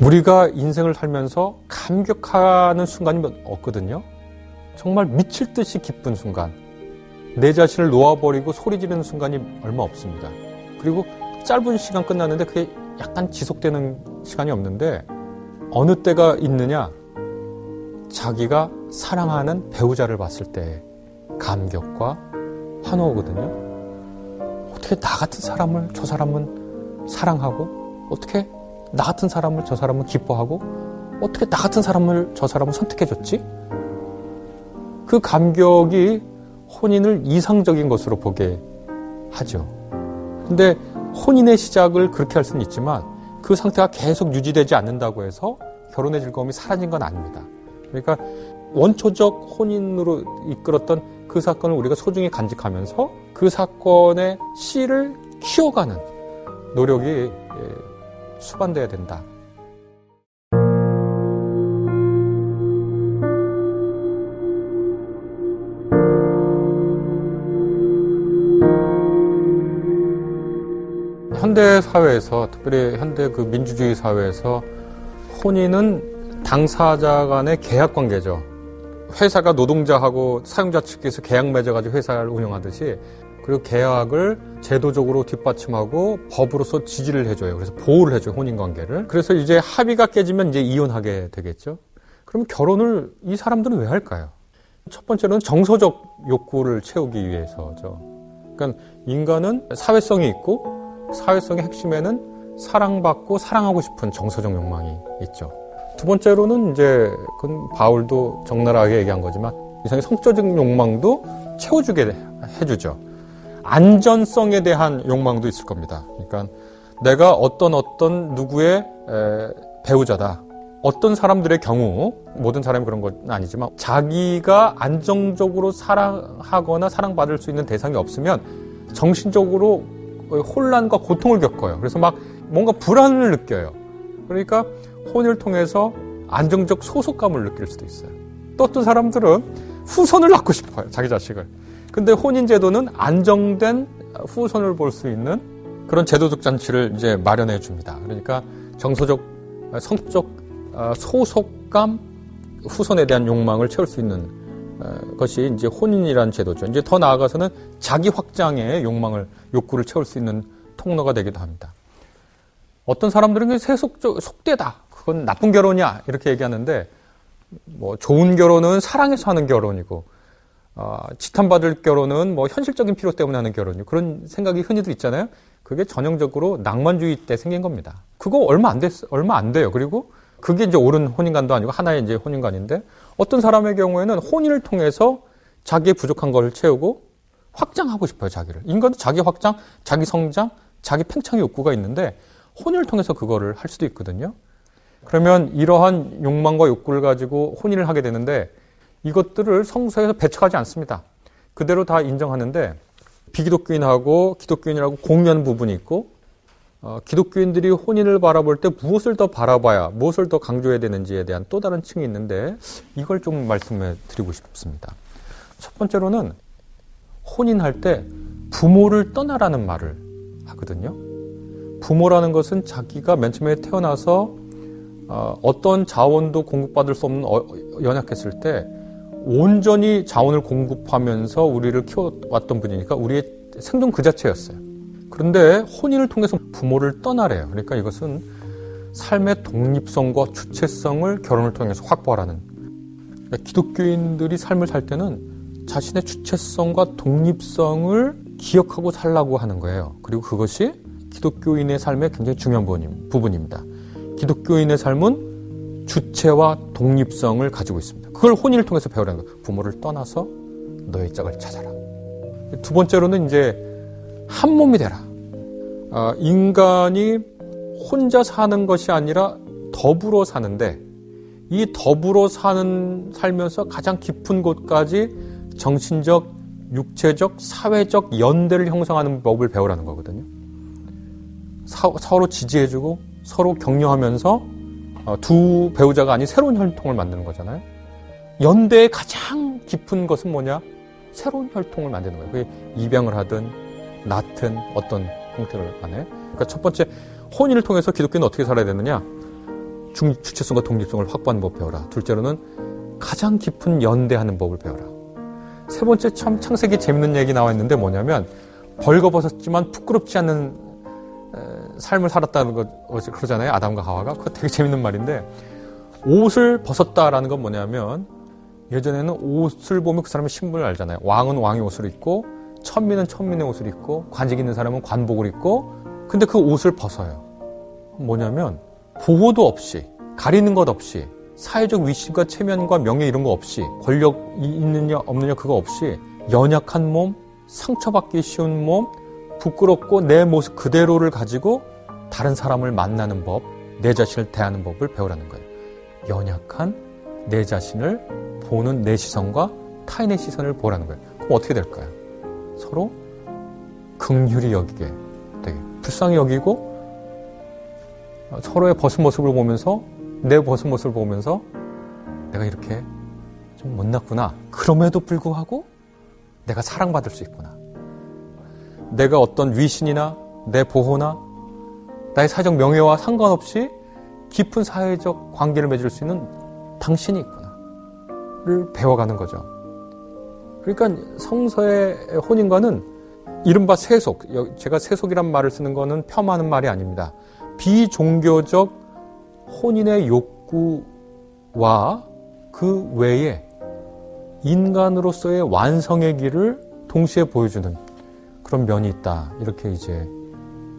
우리가 인생을 살면서 감격하는 순간이 없거든요. 정말 미칠 듯이 기쁜 순간. 내 자신을 놓아버리고 소리 지르는 순간이 얼마 없습니다. 그리고 짧은 시간 끝났는데 그게 약간 지속되는 시간이 없는데 어느 때가 있느냐? 자기가 사랑하는 배우자를 봤을 때 감격과 환호거든요. 어떻게 나 같은 사람을 저 사람은 사랑하고 어떻게 나 같은 사람을 저 사람은 기뻐하고 어떻게 나 같은 사람을 저 사람은 선택해줬지? 그 감격이 혼인을 이상적인 것으로 보게 하죠. 근데 혼인의 시작을 그렇게 할 수는 있지만 그 상태가 계속 유지되지 않는다고 해서 결혼의 즐거움이 사라진 건 아닙니다. 그러니까 원초적 혼인으로 이끌었던 그 사건을 우리가 소중히 간직하면서 그 사건의 씨를 키워가는 노력이 예, 수반돼야 된다. 현대 사회에서 특별히 현대 그 민주주의 사회에서 혼인은 당사자 간의 계약 관계죠. 회사가 노동자하고 사용자 측에서 계약 맺어가지고 회사를 운영하듯이 그리고 계약을 제도적으로 뒷받침하고 법으로서 지지를 해줘요. 그래서 보호를 해줘요, 혼인관계를. 그래서 이제 합의가 깨지면 이제 이혼하게 되겠죠. 그럼 결혼을 이 사람들은 왜 할까요? 첫 번째로는 정서적 욕구를 채우기 위해서죠. 그러니까 인간은 사회성이 있고 사회성의 핵심에는 사랑받고 사랑하고 싶은 정서적 욕망이 있죠. 두 번째로는 이제 그건 바울도 적나라하게 얘기한 거지만 이상의 성적인 욕망도 채워주게 해주죠. 안전성에 대한 욕망도 있을 겁니다. 그러니까 내가 어떤 어떤 누구의 배우자다. 어떤 사람들의 경우 모든 사람이 그런 건 아니지만 자기가 안정적으로 사랑하거나 사랑받을 수 있는 대상이 없으면 정신적으로 혼란과 고통을 겪어요. 그래서 막 뭔가 불안을 느껴요. 그러니까 혼을 통해서 안정적 소속감을 느낄 수도 있어요. 또 어떤 사람들은 후손을 낳고 싶어요. 자기 자식을. 근데 혼인 제도는 안정된 후손을 볼 수 있는 그런 제도적 잔치를 이제 마련해 줍니다. 그러니까 정서적, 성적 어, 소속감, 후손에 대한 욕망을 채울 수 있는 어, 것이 이제 혼인이라는 제도죠. 이제 더 나아가서는 자기 확장의 욕망을, 욕구를 채울 수 있는 통로가 되기도 합니다. 어떤 사람들은 세속적, 속대다. 그건 나쁜 결혼이야. 이렇게 얘기하는데, 뭐, 좋은 결혼은 사랑해서 하는 결혼이고, 어, 지탄받을 결혼은 뭐 현실적인 필요 때문에 하는 결혼이고, 그런 생각이 흔히들 있잖아요. 그게 전형적으로 낭만주의 때 생긴 겁니다. 그거 얼마 안 됐, 얼마 안 돼요. 그리고 그게 이제 옳은 혼인관도 아니고 하나의 이제 혼인관인데, 어떤 사람의 경우에는 혼인을 통해서 자기의 부족한 걸 채우고 확장하고 싶어요, 자기를. 인간도 자기 확장, 자기 성장, 자기 팽창의 욕구가 있는데, 혼인을 통해서 그거를 할 수도 있거든요. 그러면 이러한 욕망과 욕구를 가지고 혼인을 하게 되는데 이것들을 성서에서 배척하지 않습니다. 그대로 다 인정하는데 비기독교인하고 기독교인이라고 공유하는 부분이 있고 어, 기독교인들이 혼인을 바라볼 때 무엇을 더 바라봐야 무엇을 더 강조해야 되는지에 대한 또 다른 층이 있는데 이걸 좀 말씀해 드리고 싶습니다. 첫 번째로는 혼인할 때 부모를 떠나라는 말을 하거든요. 부모라는 것은 자기가 맨 처음에 태어나서 어, 떤 자원도 공급받을 수 없는 어, 연약했을 때 온전히 자원을 공급하면서 우리를 키워왔던 분이니까 우리의 생존 그 자체였어요. 그런데 혼인을 통해서 부모를 떠나래요. 그러니까 이것은 삶의 독립성과 주체성을 결혼을 통해서 확보하라는. 그러니까 기독교인들이 삶을 살 때는 자신의 주체성과 독립성을 기억하고 살라고 하는 거예요. 그리고 그것이 기독교인의 삶의 굉장히 중요한 부분입니다. 기독교인의 삶은 주체와 독립성을 가지고 있습니다. 그걸 혼인을 통해서 배우라는 거예요. 부모를 떠나서 너의 짝을 찾아라. 두 번째로는 이제 한 몸이 되라. 아, 인간이 혼자 사는 것이 아니라 더불어 사는데 이 더불어 사는 살면서 가장 깊은 곳까지 정신적, 육체적, 사회적 연대를 형성하는 법을 배우라는 거거든요. 사, 서로 지지해주고 서로 격려하면서 어, 두 배우자가 아닌 새로운 혈통을 만드는 거잖아요. 연대의 가장 깊은 것은 뭐냐? 새로운 혈통을 만드는 거예요. 그게 입양을 하든 낳든 어떤 형태를 간에. 그러니까 첫 번째 혼인을 통해서 기독교는 어떻게 살아야 되느냐? 주체성과 독립성을 확보하는 법 배워라. 둘째로는 가장 깊은 연대하는 법을 배워라. 세 번째 참 창세기 재밌는 얘기 나와 있는데 뭐냐면 벌거벗었지만 부끄럽지 않는 삶을 살았다는 거 그러잖아요. 아담과 하와가. 그거 되게 재밌는 말인데 옷을 벗었다라는 건 뭐냐면 예전에는 옷을 보면 그 사람의 신분을 알잖아요. 왕은 왕의 옷을 입고 천민은 천민의 옷을 입고 관직 있는 사람은 관복을 입고 근데 그 옷을 벗어요. 뭐냐면 보호도 없이 가리는 것 없이 사회적 위신과 체면과 명예 이런 거 없이 권력이 있느냐 없느냐 그거 없이 연약한 몸, 상처받기 쉬운 몸, 부끄럽고 내 모습 그대로를 가지고 다른 사람을 만나는 법, 내 자신을 대하는 법을 배우라는 거예요. 연약한 내 자신을 보는 내 시선과 타인의 시선을 보라는 거예요. 그럼 어떻게 될까요? 서로 긍휼히 여기게 되게 불쌍히 여기고 서로의 벗은 모습을 보면서 내 벗은 모습을 보면서 내가 이렇게 좀 못났구나. 그럼에도 불구하고 내가 사랑받을 수 있구나. 내가 어떤 위신이나 내 보호나 나의 사회적 명예와 상관없이 깊은 사회적 관계를 맺을 수 있는 당신이 있구나를 배워가는 거죠. 그러니까 성서의 혼인과는 이른바 세속, 제가 세속이란 말을 쓰는 거는 폄하하는 말이 아닙니다. 비종교적 혼인의 욕구와 그 외에 인간으로서의 완성의 길을 동시에 보여주는 그런 면이 있다. 이렇게 이제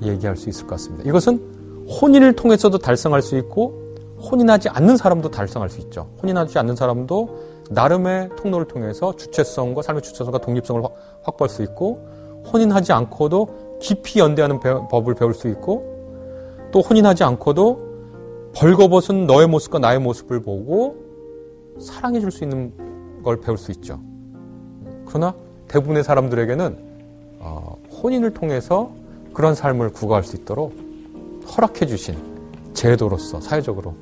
얘기할 수 있을 것 같습니다. 이것은 혼인을 통해서도 달성할 수 있고 혼인하지 않는 사람도 달성할 수 있죠. 혼인하지 않는 사람도 나름의 통로를 통해서 주체성과 삶의 주체성과 독립성을 확보할 수 있고 혼인하지 않고도 깊이 연대하는 법을 배울 수 있고 또 혼인하지 않고도 벌거벗은 너의 모습과 나의 모습을 보고 사랑해 줄 수 있는 걸 배울 수 있죠. 그러나 대부분의 사람들에게는 어, 혼인을 통해서 그런 삶을 구가할 수 있도록 허락해 주신 제도로서 사회적으로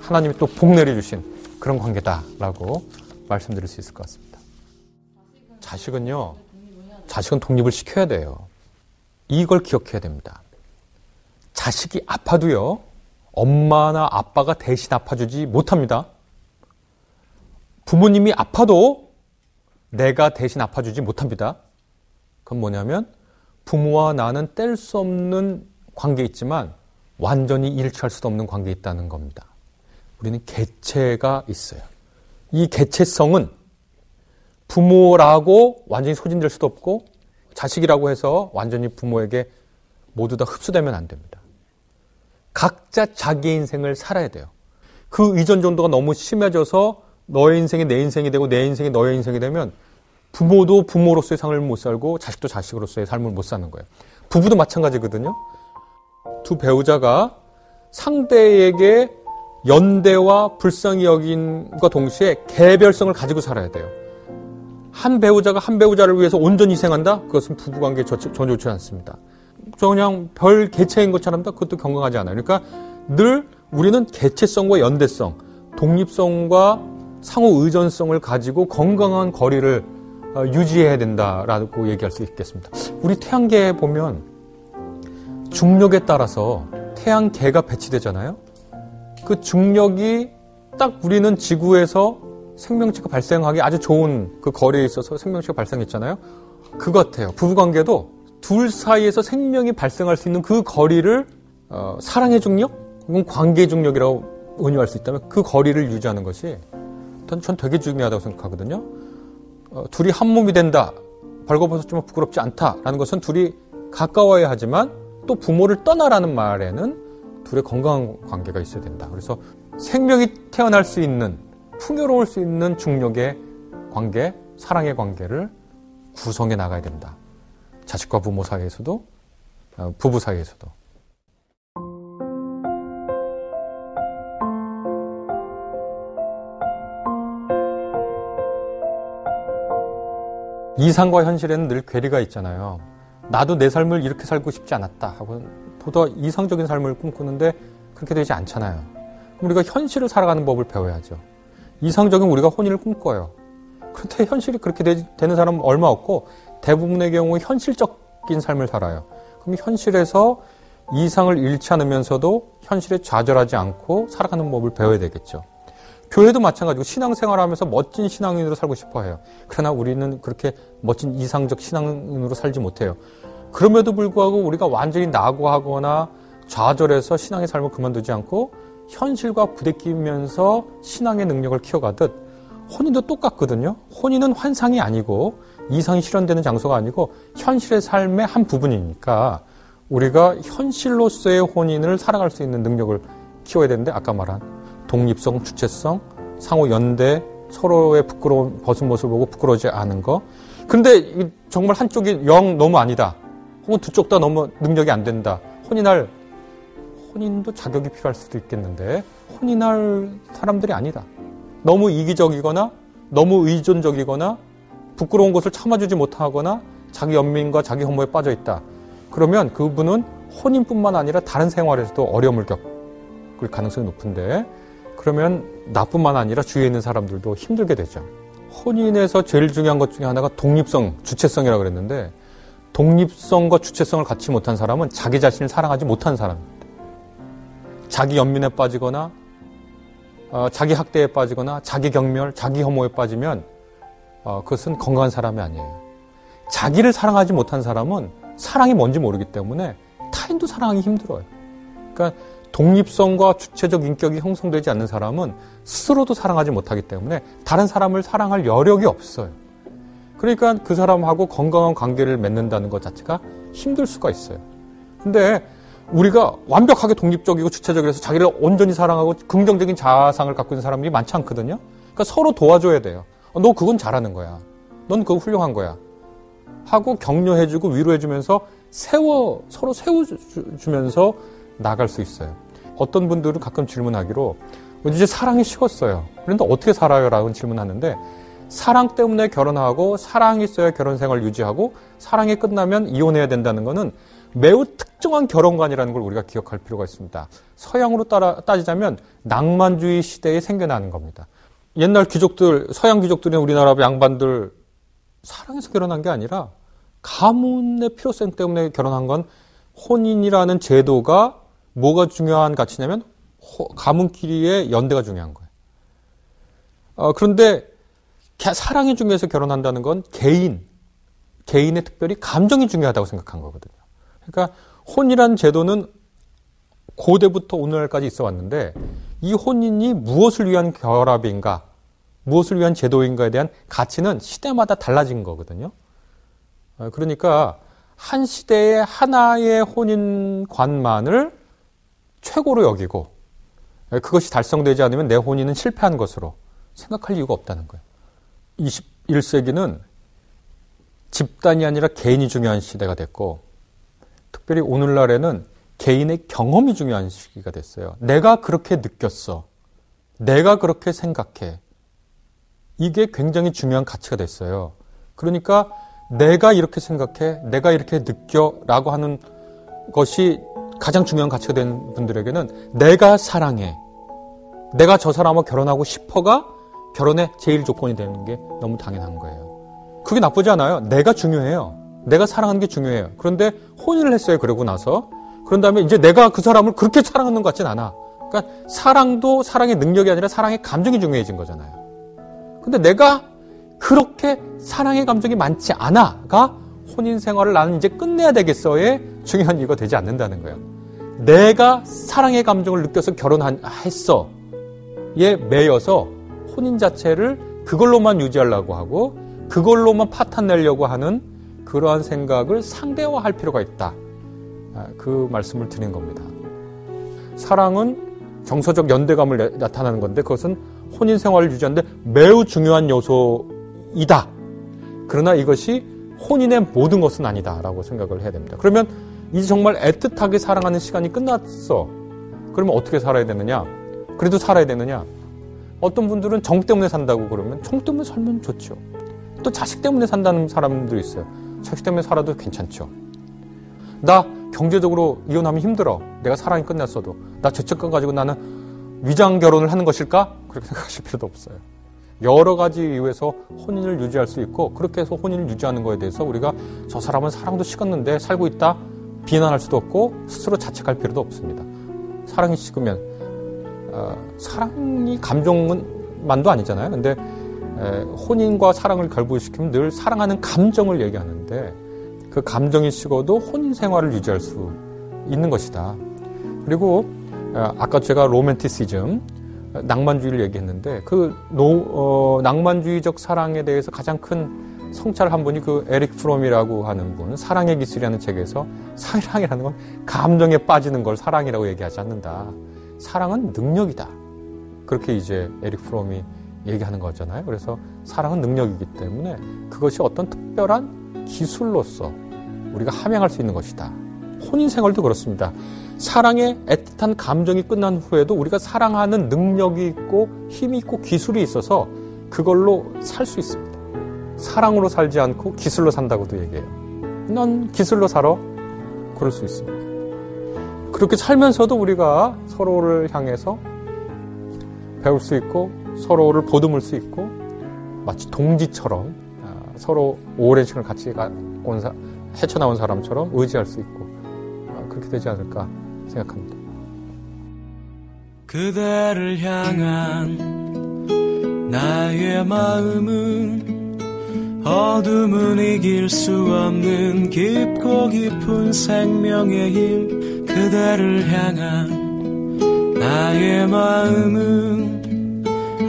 하나님이 또 복 내려 주신 그런 관계다라고 말씀드릴 수 있을 것 같습니다. 자식은요, 자식은 독립을 시켜야 돼요. 이걸 기억해야 됩니다. 자식이 아파도요, 엄마나 아빠가 대신 아파주지 못합니다. 부모님이 아파도 내가 대신 아파주지 못합니다. 그건 뭐냐면 부모와 나는 뗄 수 없는 관계 있지만 완전히 일치할 수도 없는 관계 있다는 겁니다. 우리는 개체가 있어요. 이 개체성은 부모라고 완전히 소진될 수도 없고 자식이라고 해서 완전히 부모에게 모두 다 흡수되면 안 됩니다. 각자 자기 인생을 살아야 돼요. 그 이전 정도가 너무 심해져서 너의 인생이 내 인생이 되고 내 인생이 너의 인생이 되면 부모도 부모로서의 삶을 못 살고 자식도 자식으로서의 삶을 못 사는 거예요. 부부도 마찬가지거든요. 두 배우자가 상대에게 연대와 불쌍히 여긴과 동시에 개별성을 가지고 살아야 돼요. 한 배우자가 한 배우자를 위해서 온전히 희생한다? 그것은 부부관계에 전혀 좋지 않습니다. 저 그냥 별 개체인 것처럼 그것도 건강하지 않아요. 그러니까 늘 우리는 개체성과 연대성, 독립성과 상호 의존성을 가지고 건강한 거리를 어, 유지해야 된다라고 얘기할 수 있겠습니다. 우리 태양계에 보면 중력에 따라서 태양계가 배치되잖아요. 그 중력이 딱 우리는 지구에서 생명체가 발생하기 아주 좋은 그 거리에 있어서 생명체가 발생했잖아요. 그것 같아요. 부부관계도 둘 사이에서 생명이 발생할 수 있는 그 거리를 어, 사랑의 중력 혹은 관계 중력이라고 은유할 수 있다면 그 거리를 유지하는 것이 전 되게 중요하다고 생각하거든요. 어, 둘이 한 몸이 된다. 벌거벗었지만 부끄럽지 않다라는 것은 둘이 가까워야 하지만 또 부모를 떠나라는 말에는 둘의 건강한 관계가 있어야 된다. 그래서 생명이 태어날 수 있는 풍요로울 수 있는 중력의 관계, 사랑의 관계를 구성해 나가야 된다. 자식과 부모 사이에서도 어, 부부 사이에서도 이상과 현실에는 늘 괴리가 있잖아요. 나도 내 삶을 이렇게 살고 싶지 않았다 하고 보다 이상적인 삶을 꿈꾸는데 그렇게 되지 않잖아요. 그럼 우리가 현실을 살아가는 법을 배워야죠. 이상적인 우리가 혼인을 꿈꿔요. 그런데 현실이 그렇게 되, 는 사람은 얼마 없고 대부분의 경우 현실적인 삶을 살아요. 그럼 현실에서 이상을 잃지 않으면서도 현실에 좌절하지 않고 살아가는 법을 배워야 되겠죠. 교회도 마찬가지고 신앙생활하면서 멋진 신앙인으로 살고 싶어 해요. 그러나 우리는 그렇게 멋진 이상적 신앙인으로 살지 못해요. 그럼에도 불구하고 우리가 완전히 낙오하거나 좌절해서 신앙의 삶을 그만두지 않고 현실과 부대끼면서 신앙의 능력을 키워가듯 혼인도 똑같거든요. 혼인은 환상이 아니고 이상이 실현되는 장소가 아니고 현실의 삶의 한 부분이니까 우리가 현실로서의 혼인을 살아갈 수 있는 능력을 키워야 되는데 아까 말한 독립성, 주체성, 상호 연대, 서로의 부끄러운 벗은 모습을 보고 부끄러워지 않은 거. 그런데 정말 한쪽이 영 너무 아니다. 혹은 두 쪽 다 너무 능력이 안 된다. 혼인할 혼인도 자격이 필요할 수도 있겠는데 혼인할 사람들이 아니다. 너무 이기적이거나 너무 의존적이거나 부끄러운 것을 참아주지 못하거나 자기 연민과 자기 혐오에 빠져 있다. 그러면 그분은 혼인뿐만 아니라 다른 생활에서도 어려움을 겪을 가능성이 높은데 그러면 나뿐만 아니라 주위에 있는 사람들도 힘들게 되죠. 혼인에서 제일 중요한 것 중에 하나가 독립성, 주체성이라고 그랬는데 독립성과 주체성을 갖지 못한 사람은 자기 자신을 사랑하지 못한 사람입니다. 자기 연민에 빠지거나 어, 자기 학대에 빠지거나 자기 경멸, 자기 혐오에 빠지면 어, 그것은 건강한 사람이 아니에요. 자기를 사랑하지 못한 사람은 사랑이 뭔지 모르기 때문에 타인도 사랑하기 힘들어요. 그러니까 독립성과 주체적 인격이 형성되지 않는 사람은 스스로도 사랑하지 못하기 때문에 다른 사람을 사랑할 여력이 없어요. 그러니까 그 사람하고 건강한 관계를 맺는다는 것 자체가 힘들 수가 있어요. 근데 우리가 완벽하게 독립적이고 주체적이라서 자기를 온전히 사랑하고 긍정적인 자상을 갖고 있는 사람들이 많지 않거든요. 그러니까 서로 도와줘야 돼요. 어, 너 그건 잘하는 거야. 넌 그거 훌륭한 거야. 하고 격려해주고 위로해주면서 세워 서로 세워주면서 나갈 수 있어요. 어떤 분들은 가끔 질문하기로 이제 사랑이 식었어요. 그런데 어떻게 살아요? 라고 질문하는데 사랑 때문에 결혼하고 사랑이 있어야 결혼 생활 유지하고 사랑이 끝나면 이혼해야 된다는 것은 매우 특정한 결혼관이라는 걸 우리가 기억할 필요가 있습니다. 서양으로 따라, 따지자면 낭만주의 시대에 생겨나는 겁니다. 옛날 귀족들, 서양 귀족들이 우리나라 양반들 사랑해서 결혼한 게 아니라 가문의 필요성 때문에 결혼한 건 혼인이라는 제도가 뭐가 중요한 가치냐면 가문끼리의 연대가 중요한 거예요. 어, 그런데 사랑이 중요해서 결혼한다는 건 개인, 개인의 특별히 감정이 중요하다고 생각한 거거든요. 그러니까 혼이라는 제도는 고대부터 오늘날까지 있어 왔는데 이 혼인이 무엇을 위한 결합인가, 무엇을 위한 제도인가에 대한 가치는 시대마다 달라진 거거든요. 어, 그러니까 한 시대의 하나의 혼인관만을 최고로 여기고 그것이 달성되지 않으면 내 혼인은 실패한 것으로 생각할 이유가 없다는 거예요. 21세기는 집단이 아니라 개인이 중요한 시대가 됐고 특별히 오늘날에는 개인의 경험이 중요한 시기가 됐어요. 내가 그렇게 느꼈어. 내가 그렇게 생각해. 이게 굉장히 중요한 가치가 됐어요. 그러니까 내가 이렇게 생각해, 내가 이렇게 느껴 라고 하는 것이 가장 중요한 가치가 된 분들에게는 내가 사랑해. 내가 저 사람하고 결혼하고 싶어가 결혼의 제일 조건이 되는 게 너무 당연한 거예요. 그게 나쁘지 않아요. 내가 중요해요. 내가 사랑하는 게 중요해요. 그런데 혼인을 했어요. 그러고 나서. 그런 다음에 이제 내가 그 사람을 그렇게 사랑하는 것 같진 않아. 그러니까 사랑도 사랑의 능력이 아니라 사랑의 감정이 중요해진 거잖아요. 근데 내가 그렇게 사랑의 감정이 많지 않아가 혼인 생활을 나는 이제 끝내야 되겠어의 중요한 이유가 되지 않는다는 거예요. 내가 사랑의 감정을 느껴서 결혼했어. 에 매여서 혼인 자체를 그걸로만 유지하려고 하고 그걸로만 파탄 내려고 하는 그러한 생각을 상대화할 필요가 있다. 아, 그 말씀을 드린 겁니다. 사랑은 정서적 연대감을 나타나는 건데 그것은 혼인 생활을 유지하는데 매우 중요한 요소이다. 그러나 이것이 혼인의 모든 것은 아니다라고 생각을 해야 됩니다. 그러면 이제 정말 애틋하게 사랑하는 시간이 끝났어. 그러면 어떻게 살아야 되느냐? 그래도 살아야 되느냐? 어떤 분들은 정 때문에 산다고 그러면 정 때문에 살면 좋죠. 또 자식 때문에 산다는 사람도 있어요. 자식 때문에 살아도 괜찮죠. 나 경제적으로 이혼하면 힘들어. 내가 사랑이 끝났어도. 나 죄책감 가지고 나는 위장 결혼을 하는 것일까? 그렇게 생각하실 필요도 없어요. 여러 가지 이유에서 혼인을 유지할 수 있고 그렇게 해서 혼인을 유지하는 거에 대해서 우리가 저 사람은 사랑도 식었는데 살고 있다 비난할 수도 없고 스스로 자책할 필요도 없습니다. 사랑이 식으면 어, 사랑이 감정만도 아니잖아요. 근데 에, 혼인과 사랑을 결부시키면 늘 사랑하는 감정을 얘기하는데 그 감정이 식어도 혼인 생활을 유지할 수 있는 것이다. 그리고 어, 아까 제가 로맨티시즘 낭만주의를 얘기했는데 그 노, 어, 낭만주의적 사랑에 대해서 가장 큰 성찰 한 분이 그 에릭 프롬이라고 하는 분, 사랑의 기술이라는 책에서 사랑이라는 건 감정에 빠지는 걸 사랑이라고 얘기하지 않는다. 사랑은 능력이다. 그렇게 이제 에릭 프롬이 얘기하는 거잖아요. 그래서 사랑은 능력이기 때문에 그것이 어떤 특별한 기술로서 우리가 함양할 수 있는 것이다. 혼인 생활도 그렇습니다. 사랑의 애틋한 감정이 끝난 후에도 우리가 사랑하는 능력이 있고 힘이 있고 기술이 있어서 그걸로 살 수 있습니다. 사랑으로 살지 않고 기술로 산다고도 얘기해요. 넌 기술로 살아? 그럴 수 있습니다. 그렇게 살면서도 우리가 서로를 향해서 배울 수 있고 서로를 보듬을 수 있고 마치 동지처럼 아, 서로 오랜 시간을 같이 온 사, 헤쳐나온 사람처럼 의지할 수 있고 아, 그렇게 되지 않을까 생각합니다. 그대를 향한 나의 마음은 어둠은 이길 수 없는 깊고 깊은 생명의 힘 그대를 향한 나의 마음은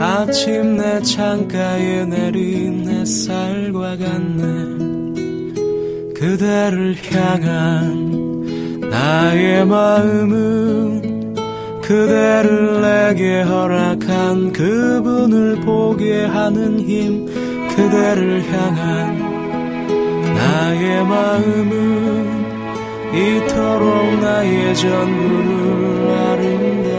아침 내 창가에 내린 햇살과 같네. 그대를 향한 나의 마음은 그대를 내게 허락한 그분을 보게 하는 힘 그대를 향한 나의 마음은 이토록 나의 전부를 아름다